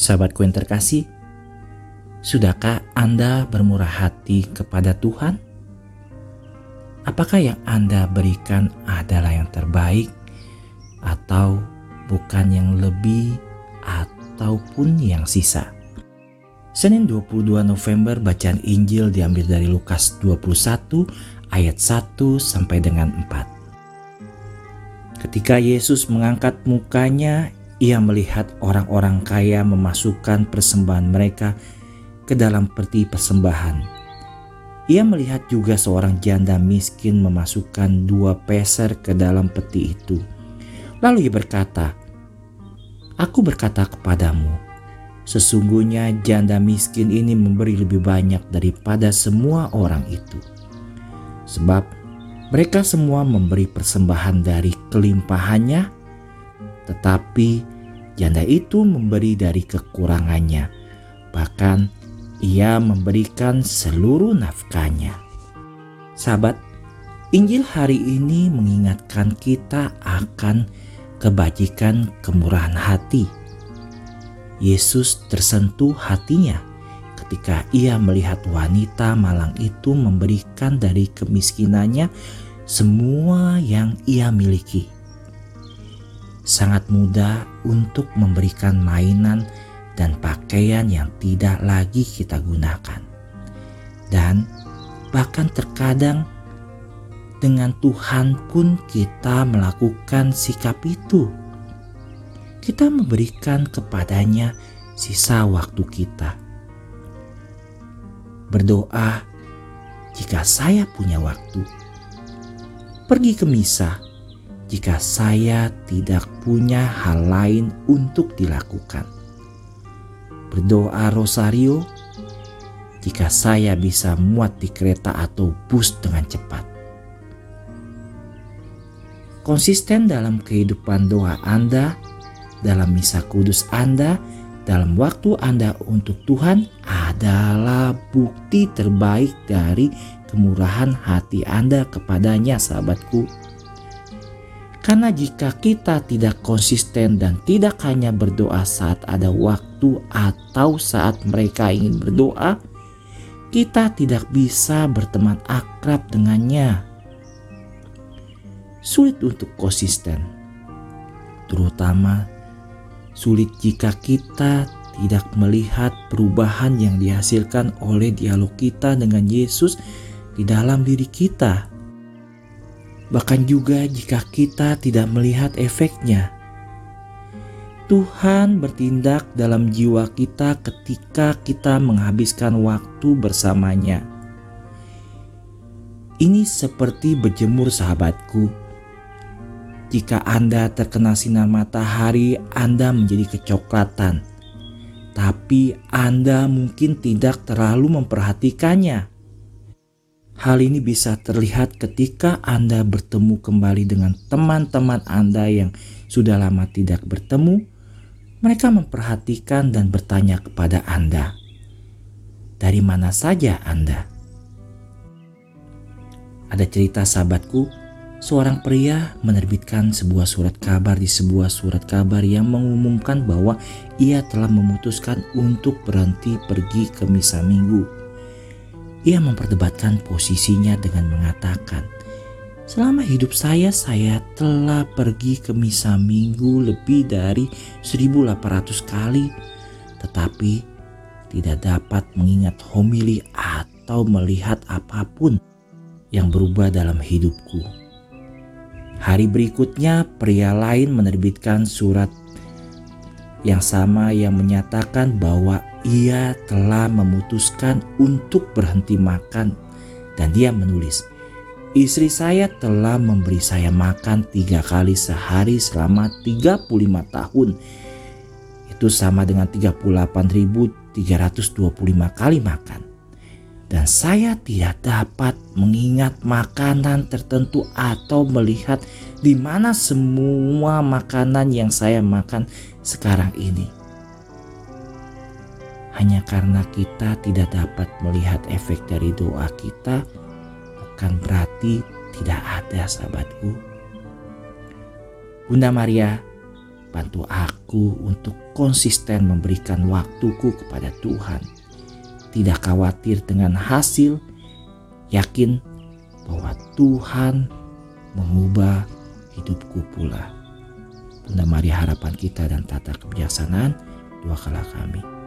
Sahabatku yang terkasih, sudahkah Anda bermurah hati kepada Tuhan? Apakah yang Anda berikan adalah yang terbaik atau bukan yang lebih ataupun yang sisa? Senin 22 November bacaan Injil diambil dari Lukas 21 ayat 1 sampai dengan 4. Ketika Yesus mengangkat mukanya, ia melihat orang-orang kaya memasukkan persembahan mereka ke dalam peti persembahan. Ia melihat juga seorang janda miskin memasukkan dua peser ke dalam peti itu. Lalu ia berkata, Aku berkata kepadamu, sesungguhnya janda miskin ini memberi lebih banyak daripada semua orang itu. Sebab mereka semua memberi persembahan dari kelimpahannya, tetapi janda itu memberi dari kekurangannya. Bahkan ia memberikan seluruh nafkahnya. Sahabat, Injil hari ini mengingatkan kita akan kebajikan kemurahan hati. Yesus tersentuh hatinya ketika ia melihat wanita malang itu memberikan dari kemiskinannya semua yang ia miliki. Sangat mudah untuk memberikan mainan dan pakaian yang tidak lagi kita gunakan. Dan bahkan terkadang dengan Tuhan pun kita melakukan sikap itu. Kita memberikan kepadanya sisa waktu kita berdoa jika saya punya waktu. Pergi ke misa jika saya tidak punya hal lain untuk dilakukan. Berdoa rosario jika saya bisa muat di kereta atau bus dengan cepat. Konsisten dalam kehidupan doa Anda, dalam misa kudus Anda, dalam waktu Anda untuk Tuhan adalah bukti terbaik dari kemurahan hati Anda kepadanya, sahabatku. Karena jika kita tidak konsisten dan tidak hanya berdoa saat ada waktu atau saat mereka ingin berdoa, kita tidak bisa berteman akrab dengannya. Sulit untuk konsisten, terutama Sulit jika kita tidak melihat perubahan yang dihasilkan oleh dialog kita dengan Yesus di dalam diri kita. Bahkan juga jika kita tidak melihat efeknya. Tuhan bertindak dalam jiwa kita ketika kita menghabiskan waktu bersamanya. Ini seperti berjemur sahabatku jika Anda terkena sinar matahari, Anda menjadi kecoklatan. Tapi Anda mungkin tidak terlalu memperhatikannya. Hal ini bisa terlihat ketika Anda bertemu kembali dengan teman-teman Anda yang sudah lama tidak bertemu. Mereka memperhatikan dan bertanya kepada Anda, "Dari mana saja Anda?" Ada cerita sahabatku seorang pria menerbitkan sebuah surat kabar di sebuah surat kabar yang mengumumkan bahwa ia telah memutuskan untuk berhenti pergi ke misa minggu. Ia memperdebatkan posisinya dengan mengatakan, Selama hidup saya, saya telah pergi ke misa minggu lebih dari 1800 kali, tetapi tidak dapat mengingat homili atau melihat apa pun yang berubah dalam hidupku. Hari berikutnya, pria lain menerbitkan surat yang sama yang menyatakan bahwa ia telah memutuskan untuk berhenti makan dan dia menulis, Istri saya telah memberi saya makan tiga kali sehari selama 35 tahun. Itu sama dengan 38.325 kali makan dan saya tidak dapat mengingat makanan tertentu atau melihat di mana semua makanan yang saya makan sekarang ini. Hanya karena kita tidak dapat melihat efek dari doa kita, bukan berarti tidak ada sahabatku. Bunda Maria, Bantu aku untuk konsisten memberikan waktuku kepada Tuhan. Tidak khawatir dengan hasil, yakin bahwa Tuhan mengubah hidupku pula. Bunda Maria harapan kita dan tata kebijaksanaan, doakanlah kami.